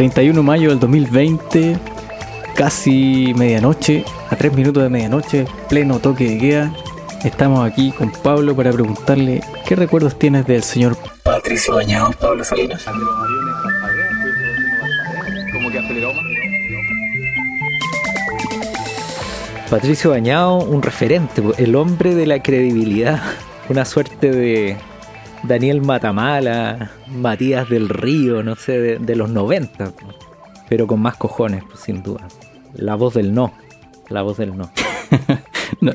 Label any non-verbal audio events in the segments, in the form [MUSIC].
31 de mayo del 2020, casi medianoche, a 3 minutos de medianoche, pleno toque de queda. Estamos aquí con Pablo para preguntarle qué recuerdos tienes del señor Patricio Bañado, Pablo Salinas. Patricio Bañado, un referente, el hombre de la credibilidad, una suerte de Daniel Matamala, Matías del Río, no sé, de, de los 90, pero con más cojones, pues, sin duda. La voz del no, la voz del no. [LAUGHS] no,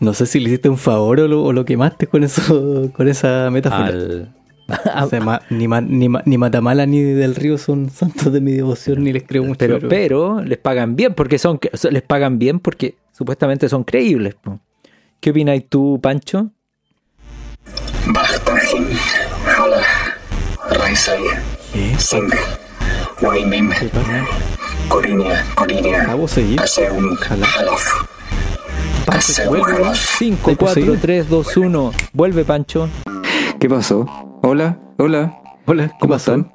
no sé si le hiciste un favor o lo, o lo quemaste con eso, con esa metáfora. Al- [LAUGHS] O sea, ma- ni, ma- ni, ma- ni Matamala ni del Río son santos de mi devoción, ni les creo mucho. pero, pero les pagan bien porque son les pagan bien porque supuestamente son creíbles. ¿Qué opinas tú, Pancho? Bachtahin, Hala, Raisai, ¿Qué? Singh, Waimim. Corinia, Corinia, Ojalá. Halaf, Kaseum, Vuelve. Halaf. 5, ¿Hay 4, posible? 3, 2, 1. Vuelve, Pancho. ¿Qué pasó? Hola, hola. Hola, ¿qué ¿Cómo están?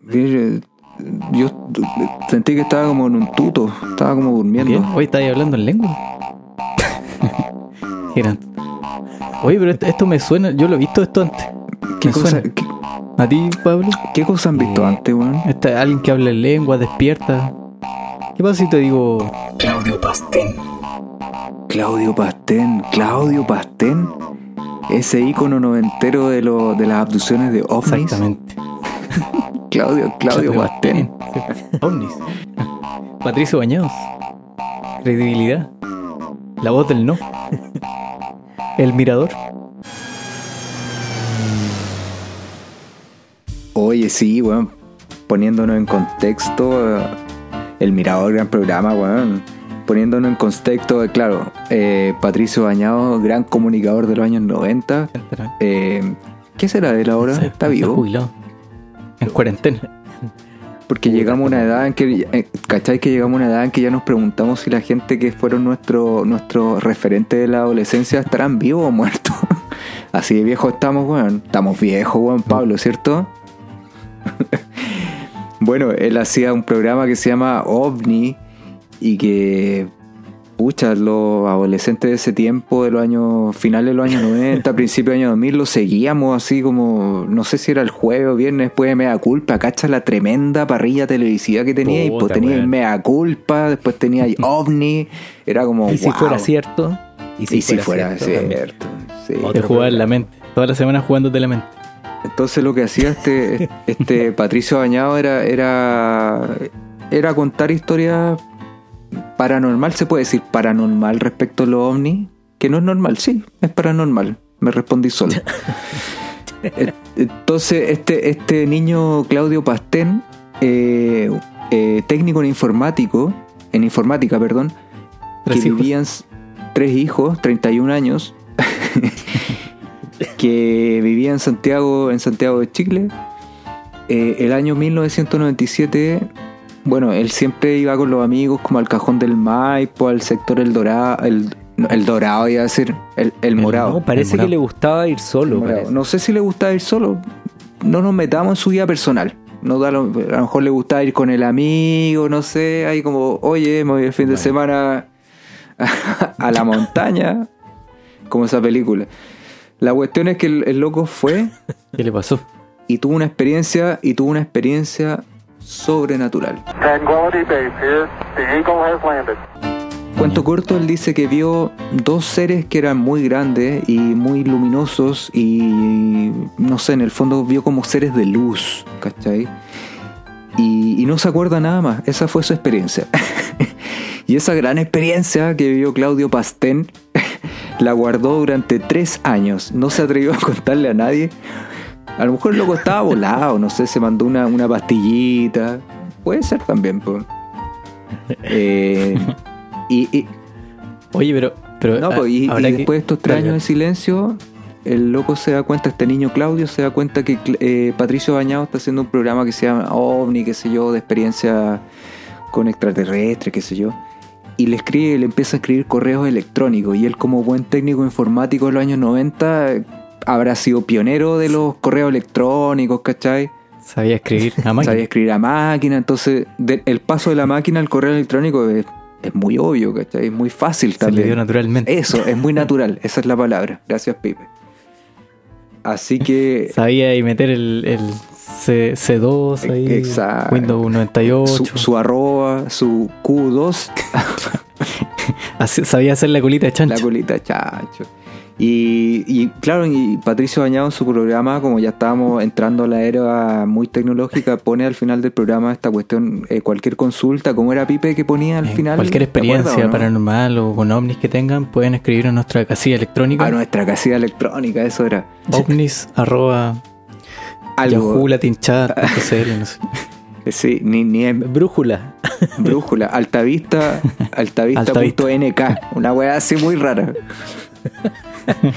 Bien, Yo sentí que estaba como en un tuto, estaba como durmiendo. Bien, hoy estáis hablando en lengua. [LAUGHS] Giran. Oye, pero esto, esto me suena, yo lo he visto esto antes. ¿Qué, me cosa, suena. qué, ¿A ti, Pablo? qué cosa han visto Eh, antes, weón? Este, alguien que habla en lengua, despierta. ¿Qué pasa si te digo Claudio Pastén, Claudio Pastén, Claudio Pastén. Ese ícono noventero de, lo, de las abducciones de ovnis. exactamente? [LAUGHS] Claudio, Claudio Pastén. Ovnis. Patricio Bañados. Credibilidad. La voz del no. El mirador. Oye, sí, weón. Poniéndonos en contexto, eh, el Mirador, gran programa, weón. Poniéndonos en contexto, eh, claro, eh, Patricio Bañado, gran comunicador de los años 90. Eh, ¿Qué será de él ahora? ¿Está vivo? jubilado. En cuarentena. Porque llegamos a una edad en que, eh, ¿cachai? Que llegamos a una edad en que ya nos preguntamos si la gente que fueron nuestros nuestro referentes de la adolescencia estarán vivos o muertos. [LAUGHS] Así de viejos estamos, weón. Estamos viejos, weón, Pablo, ¿cierto? [LAUGHS] bueno, él hacía un programa que se llama OVNI y que, pucha, los adolescentes de ese tiempo, de los años finales de los años 90, [LAUGHS] principios de los años 2000, lo seguíamos así como, no sé si era el jueves o viernes después de Mea Culpa, cacha la tremenda parrilla televisiva que tenía, y pues tenía. Mea Culpa, después tenía [LAUGHS] OVNI, era como, Y si wow. fuera cierto. y si fuera cierto cierto, sí. En la mente. Toda la semana jugándote la mente. Entonces lo que hacía este, [LAUGHS] este Patricio Bañado era, era, era contar historias paranormal, se puede decir paranormal respecto a los ovnis, que no es normal, sí, es paranormal, me respondí solo. [LAUGHS] E- Entonces este, este niño Claudio Pastén, eh, eh, técnico en informático, en informática, perdón, que hijos. vivían tres hijos, 31 años, [LAUGHS] que vivía en Santiago, en Santiago de Chile. Eh, el año 1997, bueno, él siempre iba con los amigos como al cajón del Maipo, al sector El Dorado, el, el Dorado iba a decir, el, el morado. No, parece El morado. que le gustaba ir solo. No sé si le gustaba ir solo, no nos metamos en su vida personal. No da lo- a lo mejor le gustaba ir con el amigo, no sé, ahí como, oye, me voy el fin de semana a la montaña, como esa película. La cuestión es que el, el loco fue [LAUGHS] ¿Qué le pasó? y tuvo una experiencia y tuvo una experiencia sobrenatural. Cuento corto, él dice que vio dos seres que eran muy grandes y muy luminosos y no sé, en el fondo vio como seres de luz, ¿cachai? Y, y no se acuerda nada más, esa fue su experiencia. [LAUGHS] y esa gran experiencia que vivió Claudio Pastén [LAUGHS] la guardó durante tres años, no se atrevió a contarle a nadie. A lo mejor el loco estaba volado, no sé, se mandó una, una pastillita. Puede ser también, pues. Eh, y, y- Oye, pero. pero no, ah, pues, y, que- después de estos tres años de silencio, el loco se da cuenta, este niño Claudio se da cuenta que eh, Patricio Bañado está haciendo un programa que se llama OVNI, qué sé yo, de experiencia con extraterrestres, qué sé yo. Y le escribe, le empieza a escribir correos electrónicos. Y él, como buen técnico informático de los años 90, eh, habrá sido pionero de los correos electrónicos, ¿cachai? Sabía escribir a máquina. sabía escribir a máquina. Entonces, de- el paso de la máquina al correo electrónico es, es muy obvio, ¿cachai? Es muy fácil Se le también. dio naturalmente. Eso, es muy natural. Esa es la palabra. Gracias, Pipe. Así que [LAUGHS] Sabía y meter el, el C, C2 ahí. Exacto. Windows 98. su, su arroba, su Q2, [LAUGHS] Así- sabía hacer la colita de chancho. la colita chacho. Y, y claro, y Patricio Bañado en su programa, como ya estábamos entrando a la era muy tecnológica, pone al final del programa esta cuestión, eh, cualquier consulta, ¿cómo era Pipe que ponía al Eh, final? Cualquier ¿Te acuerdas experiencia o no? paranormal o con ovnis que tengan, pueden escribir a nuestra casilla electrónica. A nuestra casilla electrónica, eso era. ovnis arroba Algo. yahoo latinchat.cl, no sé. [LAUGHS] Sí, ni, ni Brújula. brújula. Altavista, [LAUGHS] altavista.nk. Una weá así muy rara. [LAUGHS]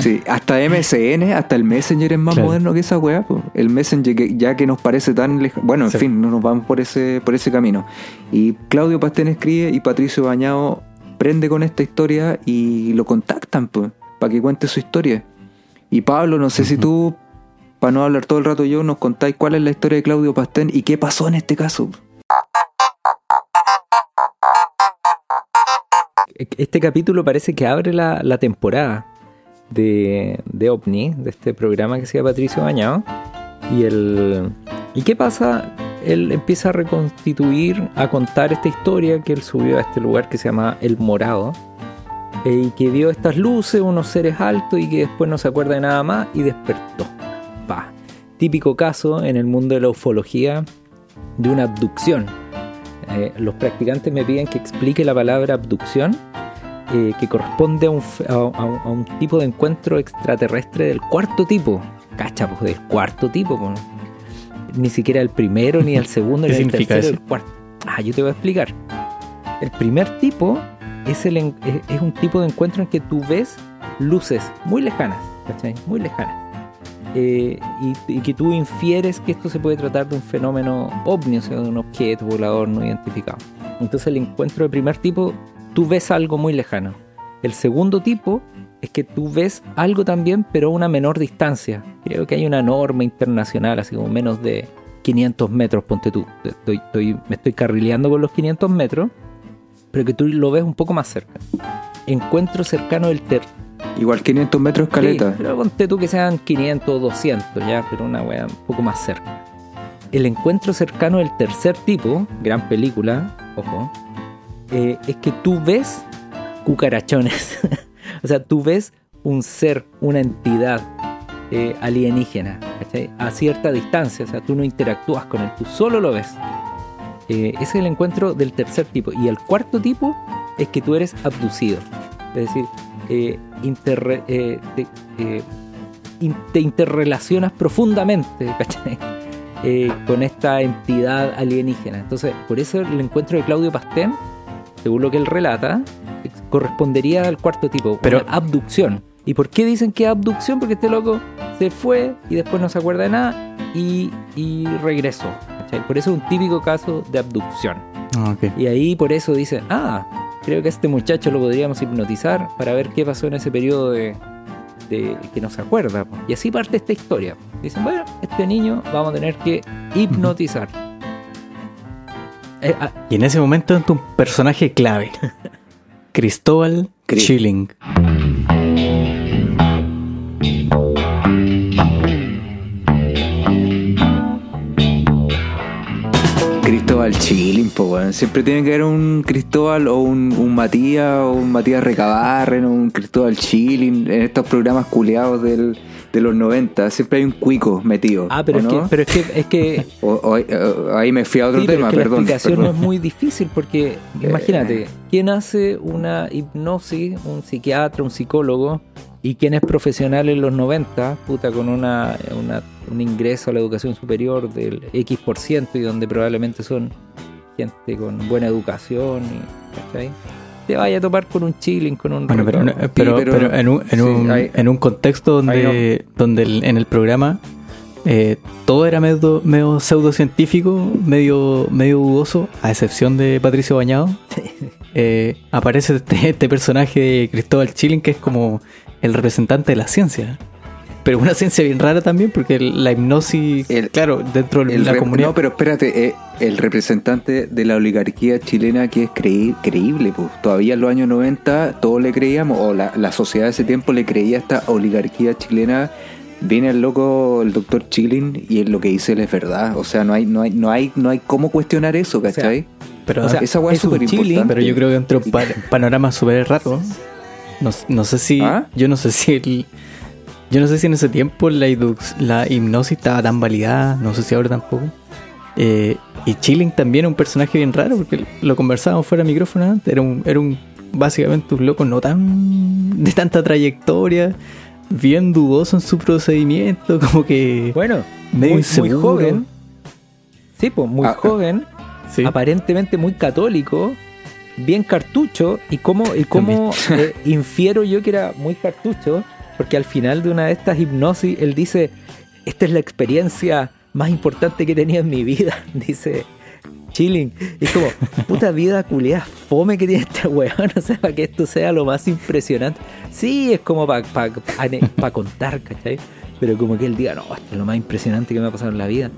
Sí, hasta MSN, hasta el Messenger es más Claro. moderno que esa weá. po. El Messenger que, ya que nos parece tan lejano. Bueno, en Sí. fin, no nos vamos por ese, por ese camino. Y Claudio Pastén escribe y Patricio Bañado prende con esta historia y lo contactan pues, para que cuente su historia. Y Pablo, no sé si tú, para no hablar todo el rato yo, nos contáis cuál es la historia de Claudio Pastén y qué pasó en este caso. Este capítulo parece que abre la, temporada de, de OVNI, de este programa que llama Patricio Bañado. Y, el, ¿Y qué pasa? Él empieza a reconstituir, a contar esta historia que él subió a este lugar que se llama El Morado. eh, y que vio estas luces, unos seres altos y que después no se acuerda de nada más y despertó. Pa. Típico caso en el mundo de la ufología de una abducción. Eh, los practicantes me piden que explique la palabra abducción, eh, que corresponde a un, a, a- un tipo de encuentro extraterrestre del cuarto tipo. Cacha, pues del cuarto tipo. pues. Ni siquiera el primero, ni el [LAUGHS] segundo, ¿Qué ni el tercero, eso? el cuarto. Ah, yo te voy a explicar. El primer tipo es, el, es un tipo de encuentro en que tú ves luces muy lejanas, ¿cachai? Muy lejanas. Eh, y, y que tú infieres que esto se puede tratar de un fenómeno ovni, o sea, de un objeto volador no identificado. Entonces el encuentro de primer tipo, tú ves algo muy lejano. El segundo tipo es que tú ves algo también, pero a una menor distancia. Creo que hay una norma internacional, así como menos de 500 metros, ponte tú. Estoy, estoy- me estoy carrileando con los 500 metros, pero que tú lo ves un poco más cerca. Encuentro cercano del ter Igual 500 metros escaleta. Sí, pero ponte tú que sean 500 o 200 ya, pero una wea un poco más cerca. El encuentro cercano del tercer tipo, gran película, ojo, eh, es que tú ves cucarachones. [LAUGHS] o sea, tú ves un ser, una entidad eh, alienígena, ¿cachai? A cierta distancia, o sea, tú no interactúas con él, tú solo lo ves. Eh, ese es el encuentro del tercer tipo. Y el cuarto tipo es que tú eres abducido. Es decir, eh, eh, te, eh, in- te interrelacionas profundamente [LAUGHS] con esta entidad alienígena. Entonces, por eso el encuentro de Claudio Pastén, según lo que él relata, correspondería al cuarto tipo, Pero- una abducción. ¿Y por qué dicen que es abducción? Porque este loco se fue y después no se acuerda de nada y, y regresó. ¿cachai? Por eso es un típico caso de abducción. Ah. Y ahí por eso dicen, ah, creo que a este muchacho lo podríamos hipnotizar para ver qué pasó en ese periodo de, de- que no se acuerda. Y así parte esta historia. Dicen, bueno, este niño vamos a tener que hipnotizar. Eh, ah, Y en ese momento entra un personaje clave. [LAUGHS] Cristóbal Cri- Cristóbal Chilling, po, weón. Siempre tiene que haber un Cristóbal o un, un Matías o un Matías Recabarren o un Cristóbal Chilling en estos programas culeados del, de los 90. Siempre hay un cuico metido. ah, pero, ¿o es no? que, pero es que, es que [LAUGHS] O- o- o- ahí me fui a otro Sí, pero tema, es que perdón. la explicación perdón. no es muy difícil porque [LAUGHS] imagínate, ¿quién hace una hipnosis? Un psiquiatra, un psicólogo y quién es profesional en los 90, puta, con una, una- un ingreso a la educación superior del X por ciento y donde probablemente son gente con buena educación y, ¿cachai? Te vaya a topar con un chilling, con un Bueno, pero, retorno. pero, pero- pero en, un, en, sí, un, en un contexto donde, donde el- en el programa eh, todo era medio, medio pseudocientífico, medio, medio dudoso, a excepción de Patricio Bañado, [LAUGHS] eh, aparece este, este personaje de Cristóbal Schilling que es como el representante de la ciencia. pero una ciencia bien rara también, porque la hipnosis, El- claro, dentro de El la comunidad. No, pero espérate, eh, el representante de la oligarquía chilena que es creí- creíble, pues todavía en los años 90 todos le creíamos, o la, la sociedad de ese tiempo le creía a esta oligarquía chilena. Viene el loco, el doctor Chilling, y lo que dice él es verdad. O sea, no hay, no hay, no hay, no hay cómo cuestionar eso, ¿cachai? pero, o sea, Esa weá es es súper importante. pero yo creo que entró un pa- panorama súper raro. No, no sé si. ¿Ah? Yo no sé si el. Yo no sé si en ese tiempo la, la hipnosis estaba tan validada, no sé si ahora tampoco. Eh, y Chilling también es un personaje bien raro, porque lo conversábamos fuera de micrófono antes. Era un, era un básicamente un loco no tan de tanta trayectoria, bien dudoso en su procedimiento, [LAUGHS] como que Bueno, medio muy, joven. Sí, pues muy Ah, joven, [LAUGHS] Sí. aparentemente muy católico, bien cartucho. ¿Y cómo, y cómo [LAUGHS] eh, infiero yo que era muy cartucho? Porque al final de una de estas hipnosis, él dice: Esta es la experiencia más importante que he tenido en mi vida. [LAUGHS] Dice. Chilling. Y es como, puta vida culiada fome que tiene este weón. [LAUGHS] O sea, para que esto sea lo más impresionante. Sí, es como para contar, ¿cachai? Pero como que él diga, no, esto es lo más impresionante que me ha pasado en la vida.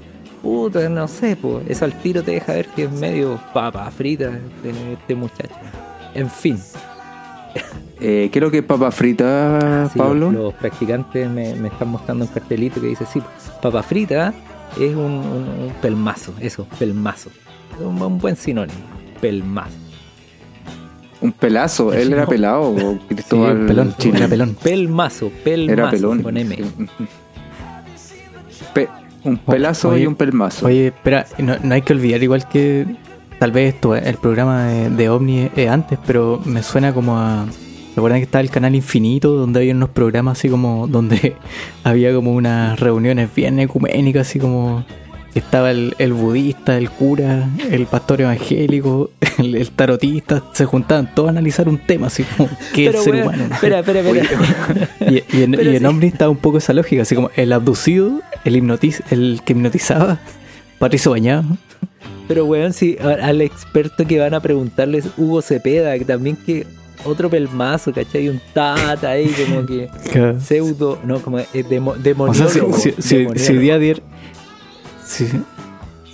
Puta, no sé, pues eso al tiro te deja ver que es medio papa frita este, este muchacho. En fin, Eh, ¿Qué es lo que es papa frita, sí, Pablo? los, los practicantes me, me están mostrando un cartelito que dice, sí, papa frita es un, un- un pelmazo, eso, pelmazo. Es un, un buen sinónimo, pelmazo. Un pelazo, [LAUGHS] él era pelado, o Sí, Cristóbal pelón, era pelón. Pelmazo, pelmazo, Era pelón. con M. Sí. Pe- un pelazo Oye, y un pelmazo. Oye, espera, no, no hay que olvidar igual que tal vez esto, el programa de, de OVNI es antes, pero me suena como a... ¿Recuerdan que estaba el canal Infinito, donde había unos programas así como, donde [LAUGHS] había como unas reuniones bien ecuménicas, así como estaba el, el budista, el cura, el pastor evangélico, [LAUGHS] el, el tarotista, se juntaban todos a analizar un tema, así como, ¿qué es el ser humano? Espera, espera, [LAUGHS] espera. Y, y en, y en sí. Omni estaba un poco esa lógica, así como el abducido, el hipnotiz, el que hipnotizaba, Patricio Bañado. Pero weón, si al experto que van a preguntarles Hugo Cepeda, que también que otro pelmazo, ¿cachai? Un tata ahí como que [LAUGHS] pseudo, no, como es demo, O sea, si, si- si- día si,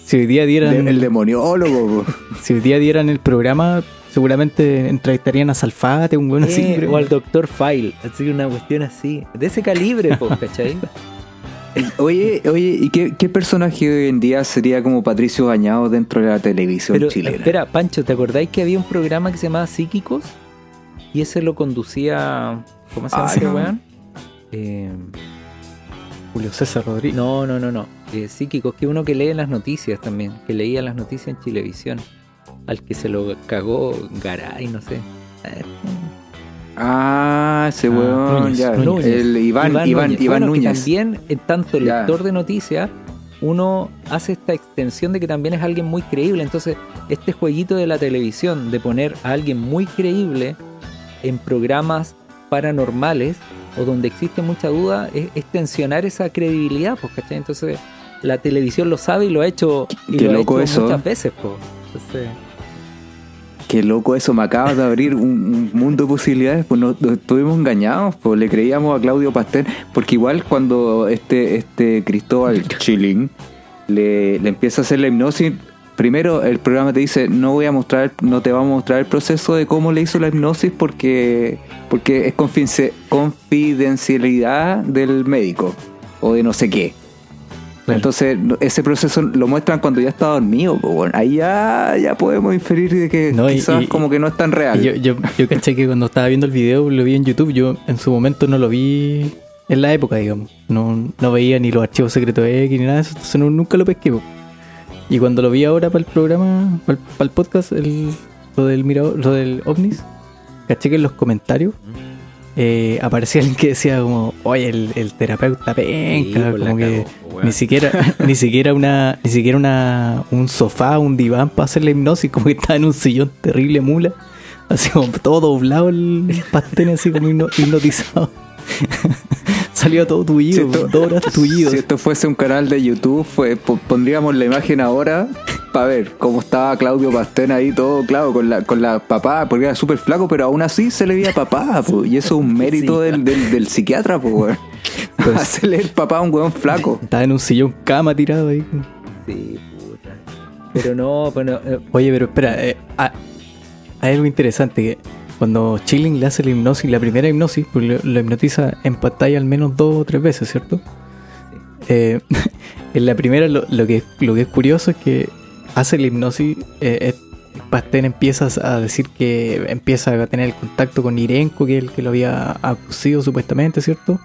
si hoy día dieran De- el demoniólogo. po. si hoy día dieran el programa, seguramente entrevistarían a Salfate, un buen. Eh, o al doctor File, así una cuestión así, de ese calibre, po, [LAUGHS] ¿cachai? Oye, oye, ¿y qué, qué personaje hoy en día sería como Patricio Bañado dentro de la televisión Pero chilena? espera, Pancho, ¿te acordáis que había un programa que se llamaba Psíquicos? Y ese lo conducía, ¿cómo se llama ese weón? Eh, Julio César Rodríguez. No, no, no, no. Eh, psíquicos, que uno que lee las noticias también, que leía las noticias en Chilevisión. Al que se lo cagó Garay, no sé. Ah, ese Ah, weón, Núñez, ya. Núñez. El Iván, Iván, Iván, Núñez. Bueno, que Núñez. también, en tanto Ya. lector de noticias, uno hace esta extensión de que también es alguien muy creíble. Entonces, este jueguito de la televisión, de poner a alguien muy creíble en programas paranormales o donde existe mucha duda, es, es tensionar esa credibilidad, pues, ¿cachai? Entonces, la televisión lo sabe y lo ha hecho, y ha loco hecho eso. muchas veces. Entonces, Qué loco eso, me acabas de abrir un, un mundo de posibilidades, pues nos, nos estuvimos engañados, pues le creíamos a Claudio Pastel, porque igual cuando este, este Cristóbal Chilling le, le empieza a hacer la hipnosis, primero el programa te dice, no voy a mostrar, no te vamos a mostrar el proceso de cómo le hizo la hipnosis porque, porque es confidencia- confidencialidad del médico o de no sé qué. Claro. Entonces, ese proceso lo muestran cuando ya está dormido. pues, bueno. Ahí ya, ya podemos inferir de que No, quizás y- como que no es tan real. Yo, yo, yo caché que cuando estaba viendo el video, lo vi en YouTube, yo en su momento no lo vi en la época, digamos. No, no veía ni los archivos secretos de X ni nada de eso, entonces no- nunca lo pesqué. po. Y cuando lo vi ahora para el programa, para el, para el podcast, el, lo del mirador, lo del ovnis, caché que en los comentarios eh, aparecía alguien que decía como, oye, el, el terapeuta penca, pues como que weón. ni siquiera, [LAUGHS] ni siquiera una, ni siquiera una, un sofá, un diván para hacer la hipnosis, como que estaba en un sillón terrible mula, así como todo doblado el pastel, así como hipno- hipnotizado. [LAUGHS] Salió todo tullido, Si esto- horas tullido. Si esto fuese un canal de YouTube, fue, po- pondríamos la imagen ahora para ver cómo estaba Claudio Pastén ahí todo, claro, con la, con la papá, porque era súper flaco, pero aún así se le veía papá, po, y eso es un [LAUGHS] mérito Sí. del, del, del psiquiatra, pues. [LAUGHS] Pues- [LAUGHS] Hacerle el papá a un weón flaco. Estaba en un sillón cama tirado ahí. Sí, puta. Pero no, bueno, eh, Oye, pero espera, eh, ah, hay algo interesante que cuando Chilling le hace la hipnosis, la primera hipnosis, pues lo, hipnotiza en pantalla al menos dos o tres veces, ¿cierto? Eh, [LAUGHS] en la primera lo, lo que, lo que es curioso es que hace la hipnosis, eh, eh, Pastén empieza a decir que empieza a tener el contacto con Irenko, que es el que lo había abducido supuestamente, ¿cierto?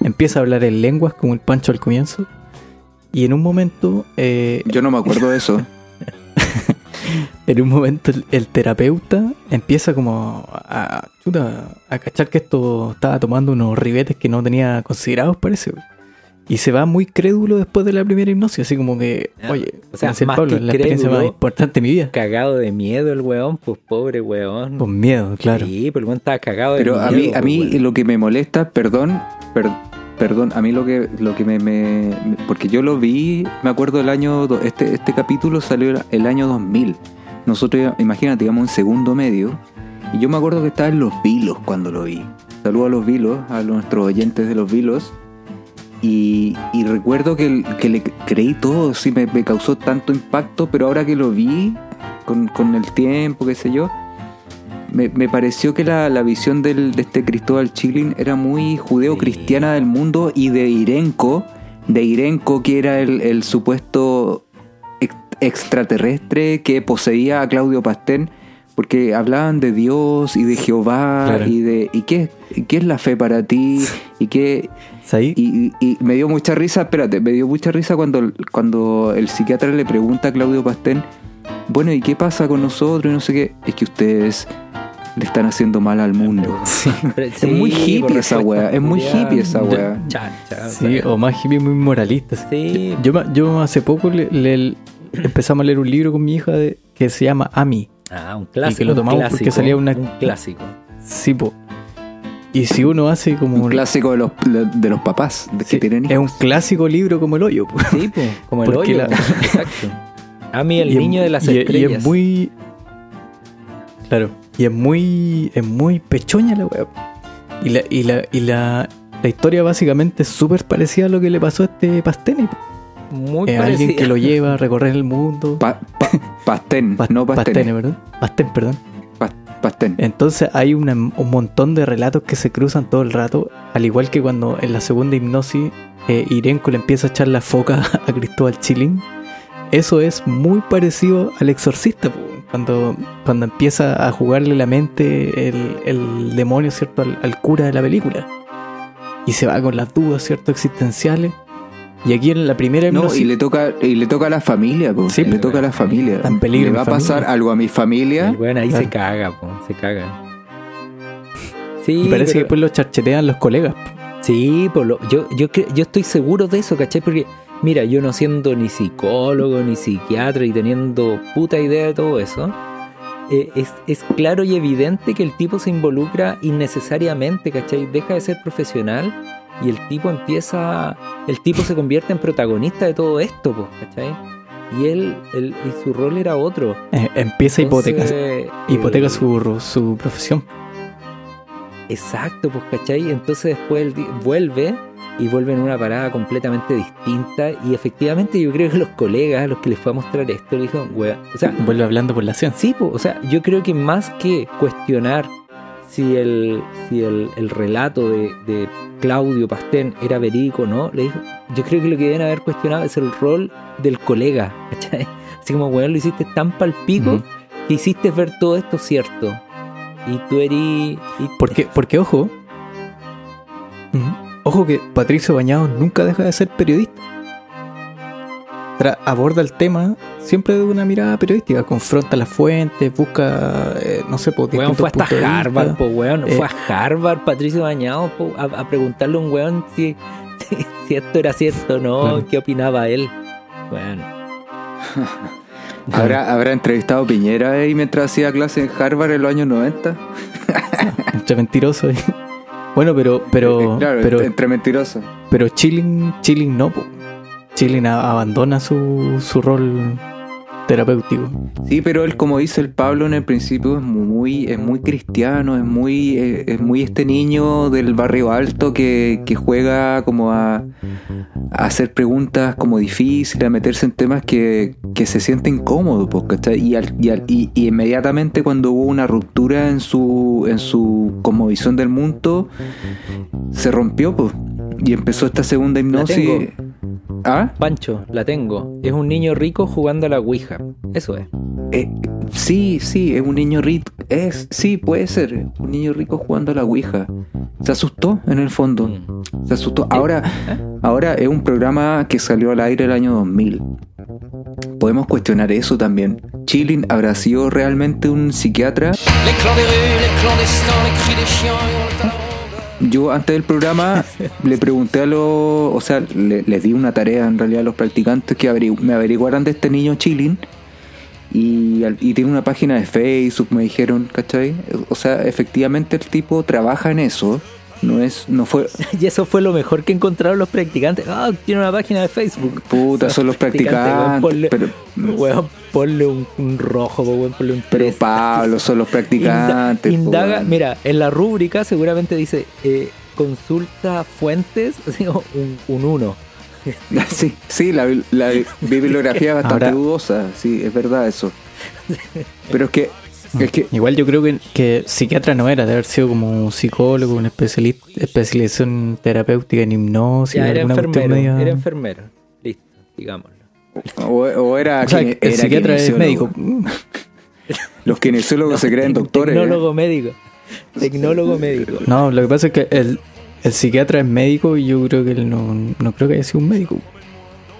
Empieza a hablar en lenguas como el Pancho al comienzo. Y en un momento eh, Yo no me acuerdo de eso. [LAUGHS] [LAUGHS] en un momento el, el terapeuta empieza como a, a, chuta, a cachar que esto estaba tomando unos ribetes que no tenía considerados, parece. Y se va muy crédulo después de la primera hipnosis, así como que, Ah, oye, o sea, más Pablo, que la experiencia más importante de mi vida. cagado de miedo el weón, pues pobre weón. Con miedo, claro. Sí, pero el weón estaba cagado de Pero miedo. a mí, a pues, mí weón. lo que me molesta, perdón, per- perdón, a mí lo que, lo que me, me- Porque yo lo vi, me acuerdo el año... Este, este capítulo salió el año 2000. Nosotros, imagínate, íbamos en segundo medio. Y yo me acuerdo que estaba en Los Vilos cuando lo vi. Saludo a Los Vilos, a nuestros oyentes de Los Vilos. Y, y recuerdo que, que le creí todo, sí, me, me causó tanto impacto, pero ahora que lo vi, con, con el tiempo, qué sé yo, me, me pareció que la, la visión del, de este Cristóbal Chilin era muy judeo-cristiana del mundo y de Irenco, de Irenco que era el, el supuesto ex- extraterrestre que poseía a Claudio Pastén, porque hablaban de Dios y de Jehová Claro. y de ¿y qué, qué es la fe para ti y qué y, y- y me dio mucha risa, espérate, me dio mucha risa cuando, cuando el psiquiatra le pregunta a Claudio Pastén, bueno, ¿y qué pasa con nosotros? Y no sé qué, es que ustedes le están haciendo mal al mundo. [LAUGHS] Pero- Es muy hippie esa weá, es muy hippie esa weá. Chan, chan, Sí, o más hippie, muy moralista. Sí. Yo, yo hace poco le, le- empezamos a leer un libro con mi hija de, que se llama Ami. Ah, un clásico. que lo un tomamos porque clásico, salía una- Un clásico. Sí, po. Y si uno hace como... Un clásico de los, de los papás de Sí, que tienen es hijos. un clásico libro como el hoyo. po. Sí, pues, como el Porque hoyo. la- Exacto. A mí el [LAUGHS] Y es- niño de las y, es- y estrellas. es muy. Claro. Y es muy. Es muy pechoña la weá. Y la, y la, y la, la historia básicamente es súper parecida a lo que le pasó a este Pastene. muy Es alguien que lo lleva a recorrer el mundo. Pa- pa- pastén, Pas- no Pastene, pastene. ¿verdad? Pastén, perdón. Pa- pastén. Entonces hay una- un montón de relatos que se cruzan todo el rato, al igual que cuando en la segunda hipnosis eh, Irenko le empieza a echar la foca [LAUGHS] a Cristóbal Chilín. Eso es muy parecido al exorcista, po, cuando, cuando empieza a jugarle la mente el, el demonio, ¿cierto? Al, al cura de la película. Y se va con las dudas, ¿cierto? Existenciales. Y aquí en la primera No, hipnosis... y le toca, y le toca a la familia, po. Sí, le pues, toca a la familia. en peligro le va a pasar familia. algo a mi familia. El weón ahí Claro. se caga, po, se caga. Sí, y parece que después lo charchetean los colegas. Sí, por lo, yo, yo, yo estoy seguro de eso, ¿cachai? Porque, mira, yo no siendo ni psicólogo, ni psiquiatra y teniendo puta idea de todo eso, eh, es, es claro y evidente que el tipo se involucra innecesariamente, ¿cachai? Deja de ser profesional y el tipo empieza, el tipo se convierte en protagonista de todo esto, pues, ¿cachai? Y él, él- y su rol era otro. Eh, empieza a hipotecar, Entonces, hipoteca eh, su, su profesión. Exacto, pues, ¿cachai? Entonces después él vuelve y vuelve en una parada completamente distinta. Y efectivamente yo creo que los colegas a los que les fue a mostrar esto le dijeron, wea, o sea, Vuelve hablando por la ciencia. sí, pues, o sea, yo creo que más que cuestionar si el, si el, el relato de, de Claudio Pastén era verídico o no, le dijo, yo creo que lo que deben haber cuestionado es el rol del colega, [LAUGHS] ¿cachai? Así como, weón, lo hiciste tan palpico que hiciste ver todo esto cierto. Y tú eres... y- Porque, porque ojo, Ujú. Ojo que Patricio Bañados nunca deja de ser periodista. Tra- aborda el tema siempre de una mirada periodística, confronta las fuentes, busca, eh, no sé, por Weón fue hasta Harvard, po, weón. Eh, Fue a Harvard, Patricio Bañado, po, a, a preguntarle a un weón si, [LAUGHS] si esto era cierto o no, qué opinaba él. Weón. [LAUGHS] ¿Habrá, ¿Habrá entrevistado a Piñera ahí mientras hacía clase en Harvard en los años 90? Entre [LAUGHS] mentiroso. y- bueno, pero, pero, Eh, claro, pero, entre mentirosos. pero Chilling, Chilling no, po. Chilling abandona su, su rol terapéutico. Sí, pero él, como dice el Pablo en el principio, es muy, es muy cristiano, es muy, eh, es muy este niño del barrio alto que, que juega como a, a hacer preguntas como difíciles, a meterse en temas que, que se siente incómodo, pues, ¿cachai? Y, al- y, al- y- y inmediatamente cuando hubo una ruptura en su, en su como visión del mundo, se rompió, pues. Y empezó esta segunda hipnosis. ¿Ah? Pancho, la tengo. Es un niño rico jugando a la Ouija. Eso es. Eh, sí, sí, es un niño rico. Es, sí, puede ser. Un niño rico jugando a la Ouija. Se asustó en el fondo. Mm. Se asustó. Ahora, ahora es un programa que salió al aire el año 2000. Podemos cuestionar eso también. Chilling habrá sido realmente un psiquiatra. Yo antes del programa le pregunté a los, o sea, le- les di una tarea en realidad a los practicantes que me averiguaran de este niño chilling y, y tiene una página de Facebook, me dijeron, ¿cachai? O sea, efectivamente el tipo trabaja en eso, no es, no fue, [LAUGHS] Y eso fue lo mejor que encontraron los practicantes. Ah, tiene una página de Facebook. puta, son los practicantes, weón, ponle, pero, weón, ponle un, un rojo, weón, ponle un pero tres. Pablo, son los practicantes. indaga, weón. mira, en la rúbrica seguramente dice eh, consulta fuentes, [LAUGHS] un, un uno. [LAUGHS] Sí, sí, la, la bibliografía es bastante Ahora- dudosa, sí, es verdad eso. Pero es que, es que Igual yo creo que, que psiquiatra no era, de haber sido como un psicólogo, un especialista, especialización terapéutica en hipnosis, Ya, era alguna cuestión enfermero, media- era enfermero. Listo, digámoslo. o, o era, O sea, quine- el era psiquiatra es médico. [LAUGHS] Los kinesiólogos se creen doctores. ¿eh? Tecnólogo médico. Tecnólogo médico. No, lo que pasa es que el, el psiquiatra es médico y yo creo que él no, no creo que haya sido un médico.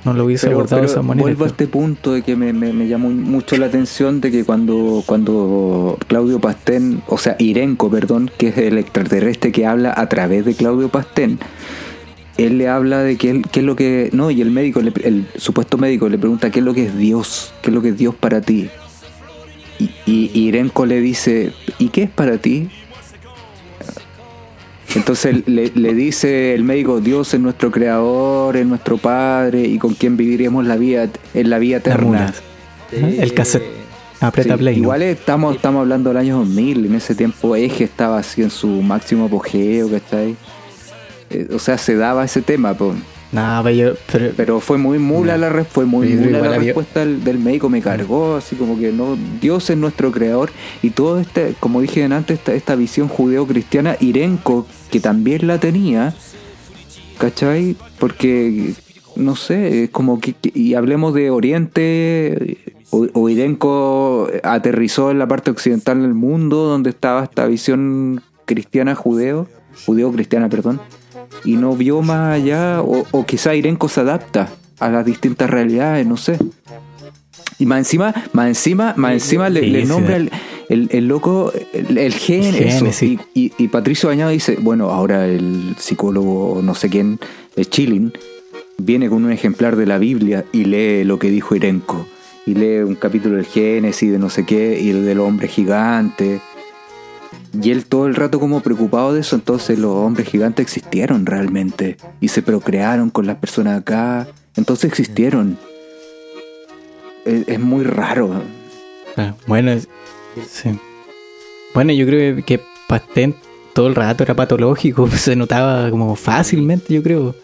No lo hubiese Pero, abordado de esa manera. vuelvo a este punto de que me, me- me llamó mucho la atención de que cuando, cuando Claudio Pastén, o sea, Irenco, perdón, que es el extraterrestre que habla a través de Claudio Pastén, él le habla de que él, qué es lo que. No, y el médico, le- el supuesto médico le pregunta qué es lo que es Dios, qué es lo que es Dios para ti. Y, y Irenco le dice, ¿y qué es para ti? Entonces le, le dice el médico, Dios es nuestro creador, es nuestro padre y con quien viviremos la vida, en la vida eterna. mulas. El cassette. Aprieta Sí, play. ¿no? igual estamos, estamos hablando del año 2000, en ese tiempo Eje estaba así en su máximo apogeo, ¿cachai? Eh, o sea, se daba ese tema, po. Nah, pero yo- pero- pero fue muy mula la, re- fue muy mula la respuesta del, del médico, me cargó, así como que no, Dios es nuestro creador y todo este, como dije antes, esta, esta visión judeo-cristiana, Irenco, que también la tenía, ¿cachai? Porque, no sé, es como que, y hablemos de Oriente, o, o Irenco aterrizó en la parte occidental del mundo, donde estaba esta visión cristiana judeo, judeo-cristiana, perdón, y no vio más allá, o, o quizá Irenco se adapta a las distintas realidades, no sé. Y más encima, más encima, más encima le, Sí, le sí. nombra el, el, el loco, el, el gen, Gen, eso. sí. Y, y- y Patricio Bañado dice, bueno, ahora el psicólogo, no sé quién, el Chilling, viene con un ejemplar de la Biblia y lee lo que dijo Irenco. Y lee un capítulo del Génesis, de no sé qué, y el del hombre gigante. Y él todo el rato como preocupado de eso, entonces los hombres gigantes existieron realmente. Y se procrearon con las personas acá. Entonces existieron. Es, muy raro. Ah, bueno, sí. Bueno, yo creo que Pastén todo el rato era patológico, [LAUGHS] se notaba como fácilmente, yo creo.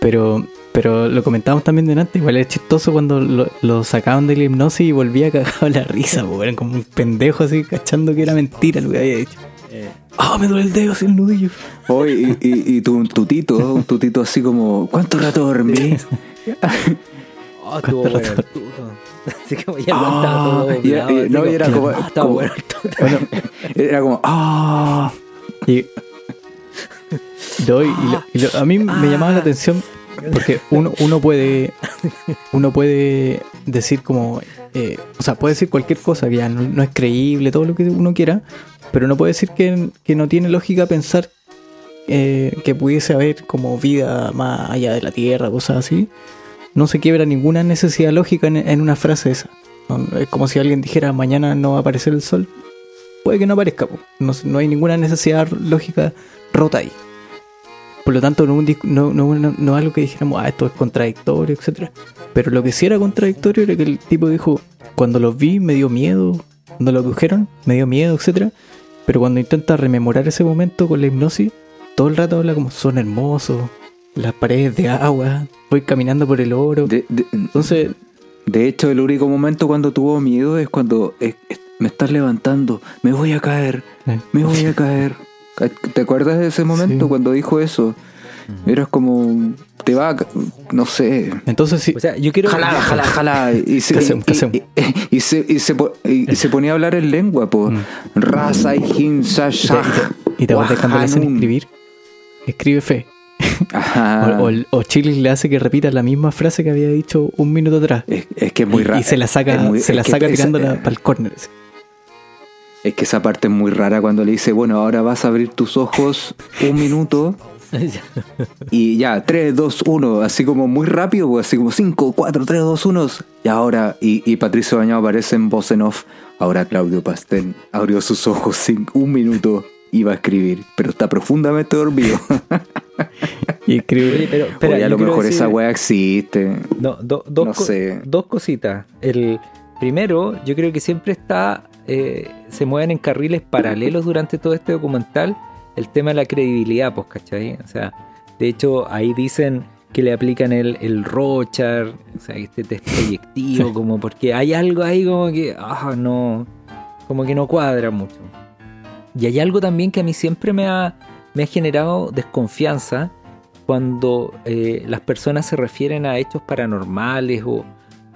Pero, pero lo comentábamos también delante, igual es chistoso cuando lo, lo sacaban de la hipnosis y volvía [LAUGHS] cagado la risa, po, eran como un pendejo así, cachando que era mentira lo que había dicho. Ah, me duele el dedo, así el nudillo. Hoy y, y, y tu tutito, un tutito así como, ¿cuánto rato dormí? [LAUGHS] Oh, estuvo ¿Cuánto bueno el rato? tuto. [LAUGHS] Así como ya Ah, estaba todo y- y- no, y era como- ah, bueno el tuto. Bueno, Era como, ¡ah! Y, No, y lo- y lo- a mí me llamaba la atención porque uno, uno puede uno puede decir como eh, o sea puede decir cualquier cosa que ya no, es creíble todo lo que uno quiera pero no puede decir que, que no tiene lógica pensar eh, que pudiese haber como vida más allá de la tierra cosas así. No se quiebra ninguna necesidad lógica en, en una frase esa. Es como si alguien dijera mañana no va a aparecer el sol puede que no aparezca no, no hay ninguna necesidad lógica rota ahí Por lo tanto, no, dis- no, no, no, algo que dijéramos, ah, esto es contradictorio, etcétera. Pero lo que sí era contradictorio era que el tipo dijo, cuando los vi me dio miedo, cuando lo adujeron me dio miedo, etcétera. Pero cuando intenta rememorar ese momento con la hipnosis, todo el rato habla como son hermosos, las paredes de agua, voy caminando por el oro. De, de- Entonces, de hecho, el único momento cuando tuvo miedo es cuando es- es- me estás levantando, me voy a caer, eh, me voy a caer. [LAUGHS] ¿Te acuerdas de ese momento Sí. cuando dijo eso? Eras como, te va, no sé, entonces sí, O sea, yo quiero. Jala, jala, jala. [LAUGHS] Y se, Casem, y- casem. y- y se, y se po- y- y se ponía a hablar en lengua, po. Mm. Raza y hin sa y te, shah. y te acuerdas cuando le hacen Wahanun. escribir, escribe fe. Ajá. [LAUGHS] O, o, el- o Chile le hace que repita la misma frase que había dicho un minuto atrás. es, es que es muy raro. Y se la saca, Es muy- se la saca tirándola para el córner. Es que esa parte es muy rara cuando le dice, bueno, ahora vas a abrir tus ojos un minuto [LAUGHS] y ya, 3, 2, 1, así como muy rápido, pues, así como 5, 4, 3, 2, 1. Y ahora, y, y Patricio Bañado aparece en voz en off. Ahora Claudio Pastel abrió sus ojos sin un minuto y va a escribir, pero está profundamente dormido. [LAUGHS] Y escribe. Oye, pero, espera, Oye, a lo mejor decir- esa weá existe. No, do- dos, No co- sé. dos cositas. El primero, yo creo que siempre está, eh, se mueven en carriles paralelos durante todo este documental el tema de la credibilidad, pues, ¿cachai? O sea, de hecho, ahí dicen que le aplican el, el Rochar, o sea, este test proyectivo, como porque hay algo ahí como que, ah, no, como que no cuadra mucho. Y hay algo también que a mí siempre me ha, me ha generado desconfianza cuando eh, las personas se refieren a hechos paranormales o,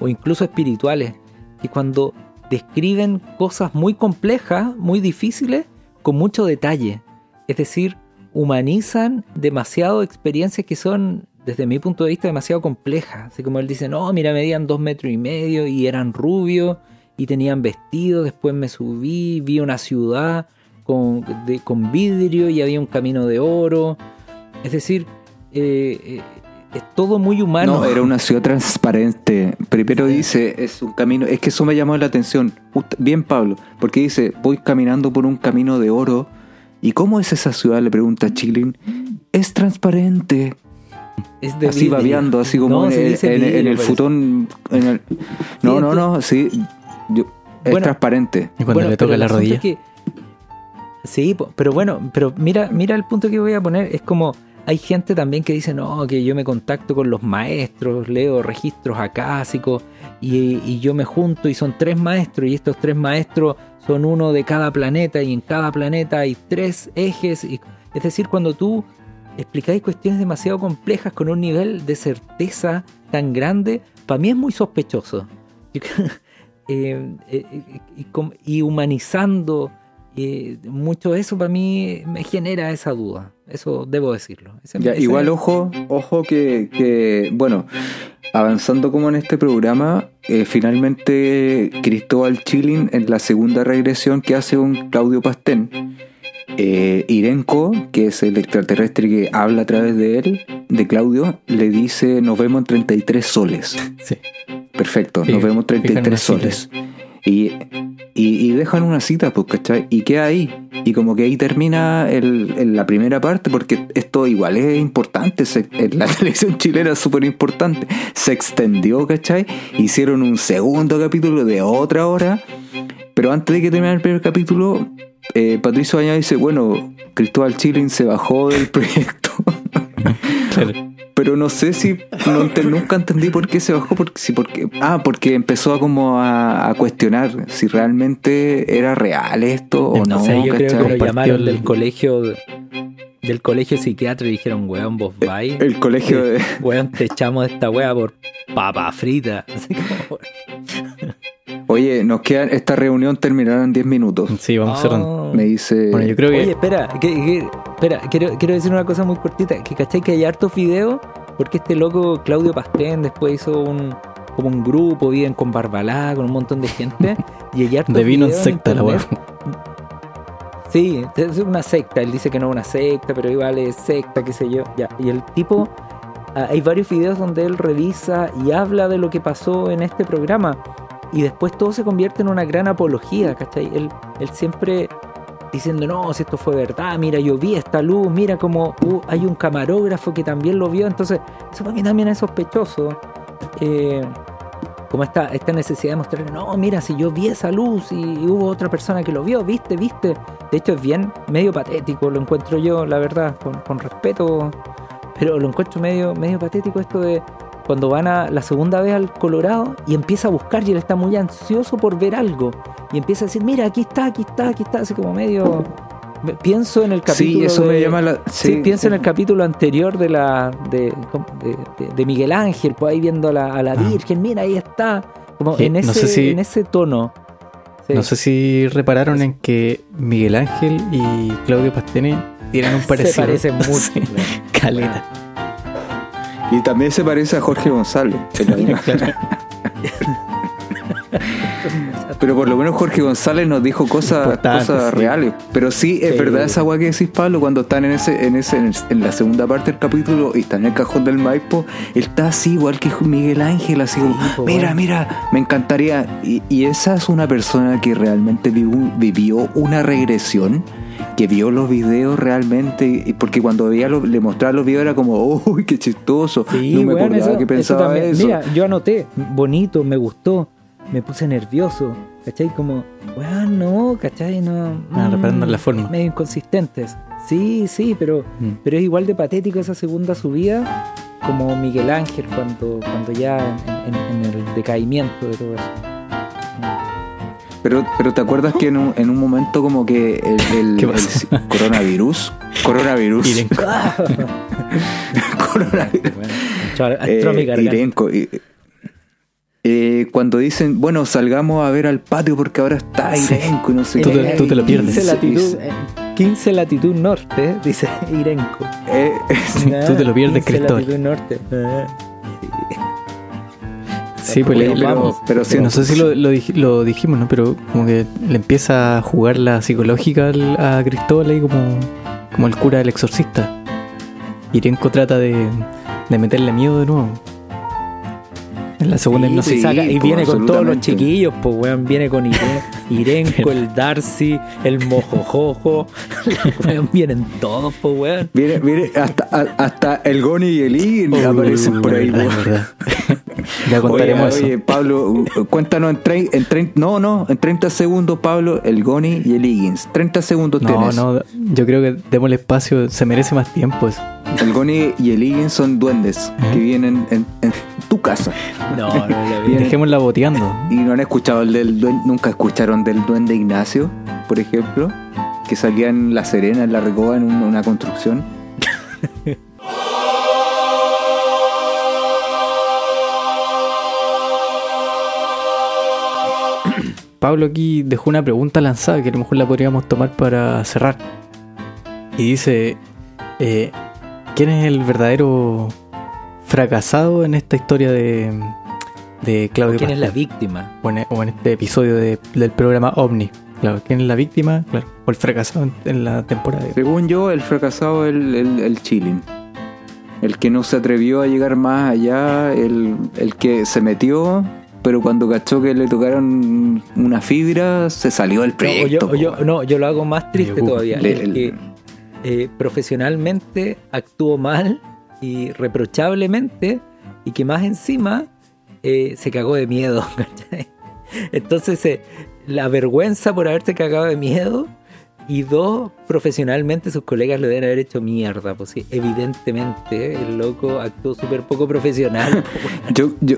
o incluso espirituales, y cuando describen cosas muy complejas, muy difíciles, con mucho detalle. Es decir, humanizan demasiado experiencias que son, desde mi punto de vista, demasiado complejas. Así como él dice, no, mira, medían dos metros y medio y eran rubios y tenían vestido, después me subí, vi una ciudad con, con vidrio y había un camino de oro. Es decir, eh, eh, es todo muy humano. No, era una [LAUGHS] ciudad transparente. Primero dice, es un camino, es que eso me llamó la atención. Bien, Pablo, porque dice, voy caminando por un camino de oro. ¿Y cómo es esa ciudad? Le pregunta Chilin. Es transparente. Es de así vidrio. babeando, así como No, en, el, en futón. en el- No, no, no, sí. yo- es Bueno. transparente. Y cuando Bueno, le toca la rodilla. es que- Sí, pero bueno, pero mira, mira el punto que voy a poner. Es como hay gente también que dice, no, que yo me contacto con los maestros, leo registros acásicos y, y yo me junto y son tres maestros y estos tres maestros son uno de cada planeta y en cada planeta hay tres ejes. y- es decir, cuando tú explicáis cuestiones demasiado complejas con un nivel de certeza tan grande, para mí es muy sospechoso. [LAUGHS] Eh, eh, y humanizando eh, mucho eso para mí me genera esa duda. Eso debo decirlo. Ese- Ya, ese- igual ojo, ojo que, que, bueno, avanzando como en este programa, eh, finalmente Cristóbal Chilin en la segunda regresión que hace un Claudio Pastén, eh, Irenco, que es el extraterrestre que habla a través de él, de Claudio, le dice nos vemos en 33 soles. Sí. Perfecto, nos vemos fijan 33 una soles. Y, y, dejan una cita, pues, ¿cachai? Y queda ahí. Y como que ahí termina el, el- la primera parte, porque esto igual es importante. la [LAUGHS] televisión chilena es súper importante. Se extendió, ¿cachai? Hicieron un segundo capítulo de otra hora. Pero antes de que terminara el primer capítulo, eh, Patricio Bañado dice, bueno, Cristóbal Chilin se bajó del [LAUGHS] proyecto. Claro. Pero no sé si no nunca entendí por qué se bajó, porque si porque ah, porque empezó a como a, a cuestionar si realmente era real esto o No no. Sea, yo creo que lo llamaron el- del colegio del colegio psiquiatra y dijeron, weón, vos vais. el colegio de, [LAUGHS] Weón, te echamos de esta wea por papa frita. [LAUGHS] Así como, Oye, nos quedan esta reunión terminará en 10 minutos. Sí, vamos. Oh. Me dice Bueno, yo creo que Oye, espera, que- espera, quiero, quiero decir una cosa muy cortita, que cachai que hay hartos videos, porque este loco Claudio Pastén después hizo un como un grupo, viven con Barbalá, con un montón de gente, [LAUGHS] y hay hartos de vino en secta la internet. Sí, es una secta, él dice que no es una secta, pero igual es secta, qué sé yo, ya, y el tipo, ah, hay varios videos donde él revisa y habla de lo que pasó en este programa, y después todo se convierte en una gran apología, ¿cachai? Él, él siempre diciendo, no, si esto fue verdad, mira, yo vi esta luz, mira como uh, hay un camarógrafo que también lo vio, entonces eso para mí también es sospechoso. Eh, como esta, esta necesidad de mostrar, no, mira, si yo vi esa luz y, hubo otra persona que lo vio, viste, viste. De hecho es bien medio patético, lo encuentro yo, la verdad, con, respeto, pero lo encuentro medio, medio patético esto de cuando van a la segunda vez al Colorado y empieza a buscar y él está muy ansioso por ver algo y empieza a decir, mira, aquí está, aquí está, aquí está, así como medio... Pienso en el capítulo Sí, eso de- me llama la. Sí, Sí, pienso en el capítulo anterior de la de, de- Miguel Ángel, pues ahí viendo a la, a la Ah. Virgen, mira, ahí está. Como en, no ese, sé si- en ese tono. Sí. No sé si repararon en que Miguel Ángel y Claudio Pastene tienen un parecido. Se parecen [LAUGHS] mucho. Caleta. Y también se parece a Jorge González. en la misma- Pero por lo menos Jorge González nos dijo cosas, cosas sí. reales. Pero sí, es Sí. verdad esa weá que decís, Pablo, cuando están en ese, en ese, en, la segunda parte del capítulo y está en el cajón del Maipo, él está así, igual que Miguel Ángel, así como, mira, mira, me encantaría. Y, y esa es una persona que realmente vivió, vivió una regresión. Que vio los videos realmente, y porque cuando veía lo- le mostraba los videos era como, uy, qué chistoso. Sí, no me weón, acordaba eso- que pensaba eso. Mira, yo anoté, bonito, me gustó, me puse nervioso, ¿cachai? Como, weón, no, ¿cachai? No. Ah, mm, reparando la forma. Medio inconsistentes. Sí, sí, pero, Mm. pero es igual de patético esa segunda subida como Miguel Ángel cuando, cuando ya en, en- en el decaimiento de todo eso. Pero, pero ¿te acuerdas que en un, en un momento como que el, el- ¿Qué pasó? el coronavirus, [LAUGHS] coronavirus, Irenco. [LAUGHS] coronavirus, Bueno, entró- eh. Irenco, y- eh, cuando dicen, bueno, salgamos a ver al patio porque ahora está Sí. Irenco y no sé Tú te- qué, tú te lo 15 pierdes. latitud, eh, 15 latitud norte, [LAUGHS] dice Irenco. eh, Sí, tú te lo pierdes, 15 Cristóbal. latitud norte. Ah, Sí, pues le- Bueno, le- vamos. pero sí, no sé si lo, lo dij- lo dijimos, ¿no? Pero como que le empieza a jugar la psicológica al- a Cristóbal ahí como, como el cura del exorcista. Irenco trata de, de meterle miedo de nuevo. En la segunda Sí, hipnosis. pues, saca- y pues, viene con todos los chiquillos, pues weón, viene con Ire- [LAUGHS] Irenco, el Darcy, el Mojojojo, [LAUGHS] weón, vienen todos, pues weón. viene, viene hasta, a- hasta el Goni y el Iggy Uy, aparecen por ahí. verdad, [LAUGHS] ya Oye, contaremos eso. oye, Pablo, uh, cuéntanos en, trein- en trein- no, no, en 30 segundos, Pablo, el Goni y el Higgins. 30 segundos No, tienes. no, yo creo que démosle espacio, se merece más tiempo eso. El Goni y el Higgins son duendes Ajá. que vienen en, en tu casa. No, no, la [LAUGHS] Bien. Dejémosla boteando. Y no han escuchado el del duende, nunca escucharon del duende Ignacio, por ejemplo, que salía en La Serena, en La Recoba, en un- una construcción. [LAUGHS] Pablo aquí dejó una pregunta lanzada que a lo mejor la podríamos tomar para cerrar. Y dice, eh, ¿quién es el verdadero fracasado en esta historia de, de Claudio ¿Quién es la víctima? o, en, o en este episodio de- del programa OVNI. Claro, ¿quién es la víctima? Claro, o el fracasado en, en la temporada. de- Según yo, el fracasado es el, el, el chilling. El que no se atrevió a llegar más allá, el, el que se metió, pero cuando cachó que le tocaron una fibra, se salió del No, o proyecto. yo, o po, yo- weón. no, yo lo hago más triste Uh, todavía. le- el que eh, profesionalmente actuó mal y reprochablemente y que más encima eh, se cagó de miedo. [LAUGHS] ¿cachai? Entonces, eh, la vergüenza por haberte cagado de miedo y dos, profesionalmente sus colegas lo deben haber hecho mierda. Pues sí, evidentemente el loco actuó súper poco profesional. [LAUGHS] Yo, yo,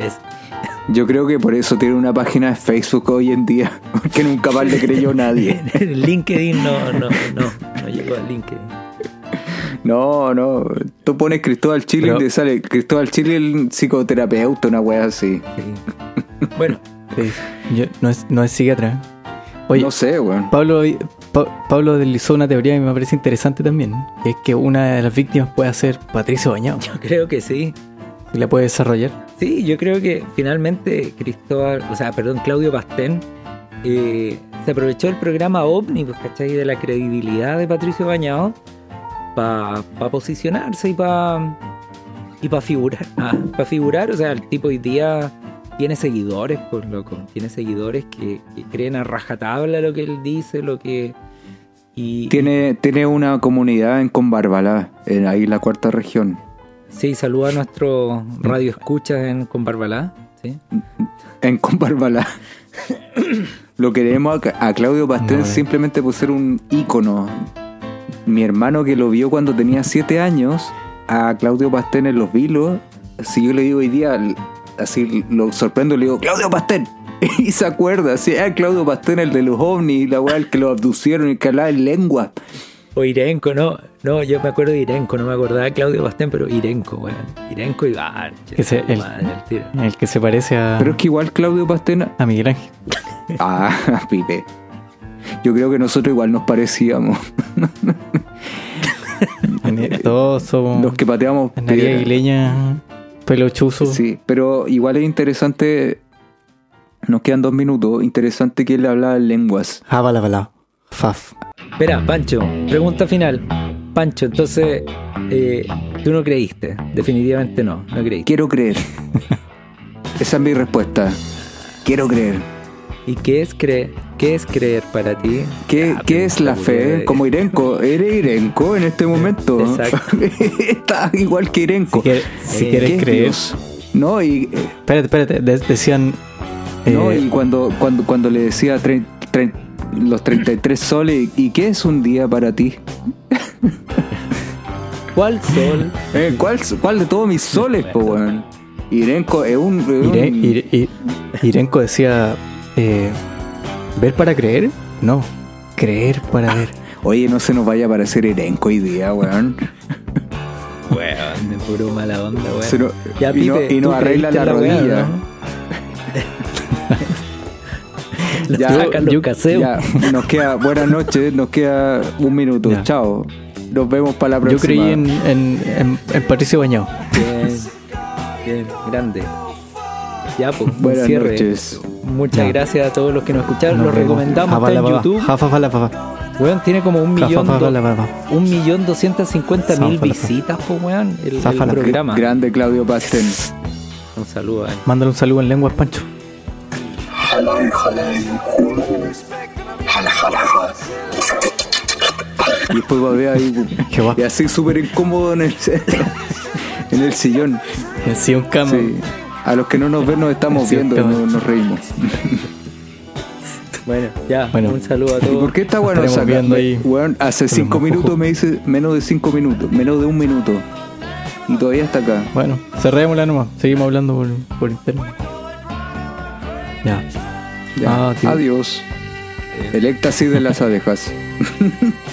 Es- yo creo que por eso tiene una página de Facebook hoy en día, [LAUGHS] porque nunca más le creyó nadie. [LAUGHS] LinkedIn no, no, no, no llegó a LinkedIn. No, no. Tú pones Cristóbal Chile Pero- y te sale Cristóbal Chile, el psicoterapeuta, una wea así. Sí. Bueno, [LAUGHS] Sí, yo- no, es, no es psiquiatra. Oye, no sé, weón. Pablo, Pa- Pablo deslizó una teoría que me parece interesante también, que es que una de las víctimas puede ser Patricio Bañado. yo creo que sí. Y la puede desarrollar. Sí, yo creo que finalmente Cristóbal, o sea, perdón, Claudio Pastén, eh, se aprovechó del programa OVNI, pues, ¿cachai? De la credibilidad de Patricio Bañado para posicionarse y para y para figurar. para figurar, o sea, el tipo hoy día tiene seguidores, pues loco. Tiene seguidores que, que creen a rajatabla lo que él dice, lo que. Y, Tiene, tiene una comunidad en Conbarbalá, en ahí la cuarta región. Sí, saluda a nuestro radio escuchas en con Barbalá. ¿sí? En Conbarbalá. Lo queremos a, a Claudio Pastén No, eh. simplemente por ser un ícono. Mi hermano que lo vio cuando tenía 7 años, a Claudio Pastén en los vilos, si yo le digo hoy día, así lo sorprendo, le digo, Claudio Pastén. [LAUGHS] Y se acuerda, sí, ah, Claudio Pastén, el de los ovnis, la weá, el que lo abducieron y que hablaba en lengua. O Irenco, no. No, yo me acuerdo de Irenco, no me acordaba de Claudio Bastén, pero Irenco, weón. Irenco y ah, se- el- que se parece a, Pero es que igual Claudio Pastén a Miguel Ángel. [LAUGHS] Ah, pibe. Yo creo que nosotros igual nos parecíamos. [LAUGHS] Todos somos Los que pateamos piedra. aguileña, pelo chuzo. Sí, pero igual es interesante. Nos quedan dos minutos. Interesante que él hablaba en lenguas. Jabala, bala. Faf. Espera, Pancho, pregunta final. Pancho, entonces, eh, tú no creíste. Definitivamente no, no creíste. Quiero creer. [LAUGHS] Esa es mi respuesta. Quiero creer. ¿Y qué es creer? ¿Qué es creer para ti? ¿Qué, Ah, qué es la fe? Como Irenco. ¿Eres Irenco en este momento? Exacto. [LAUGHS] Está igual que Irenco. Si, quieres, si Eh, ¿Qué quieres es creer. Dios? No, y, eh, Espérate, espérate. de- decían. no, eh, y cuando, cuando, cuando le decía tre- tre- los 33 soles, ¿y qué es un día para ti? ¿Cuál sol? Eh, ¿cuál, ¿Cuál de todos mis soles, po, weón? Irenco es un. es un- Ire- Ire- I- Irenco decía. eh, ¿Ver para creer? No. Creer para ver. Oye, no se nos vaya a parecer Irenco hoy día, weón. Weón, de puro mala onda, weón. Ya, y, no- y ¿tú nos arregla la rodilla. no? [LAUGHS] [LAUGHS] Lo Ya, los yo-. Ya, nos queda [LAUGHS] buenas noches, nos queda un minuto. Ya. Chao. Nos vemos para la Yo próxima. creí en, en, en- en Patricio Bañado. Bien, bien, grande. Ya, pues, Buenas cierre. noches. Muchas Ya. gracias a todos los que nos escucharon. Nos Lo vemos. recomendamos está Jafala, en baba. YouTube. Weón, tiene como un millón, un millón doscientas cincuenta mil visitas, pues, weón, el, el programa. Grande Claudio Pastén. Un saludo a él. Mándale un saludo en lenguas, Pancho. Halal, hulu. Hala, hala, hala. Y después va a ver ahí. [LAUGHS] Y así súper incómodo en el, [LAUGHS] en el sillón. Sí, un cama. Sí. A los que no nos ven nos estamos viendo, nos reímos. Bueno, ya, Bueno. un saludo a ¿Y todos. por qué está bueno viendo ahí Weón, hace con cinco minutos me dice menos de cinco minutos, menos de un minuto. Y todavía está acá. Bueno, cerrémosla nomás. Seguimos hablando por, por internet. Ya. Ya. Ah. Adiós. El éxtasis de las abejas. [LAUGHS]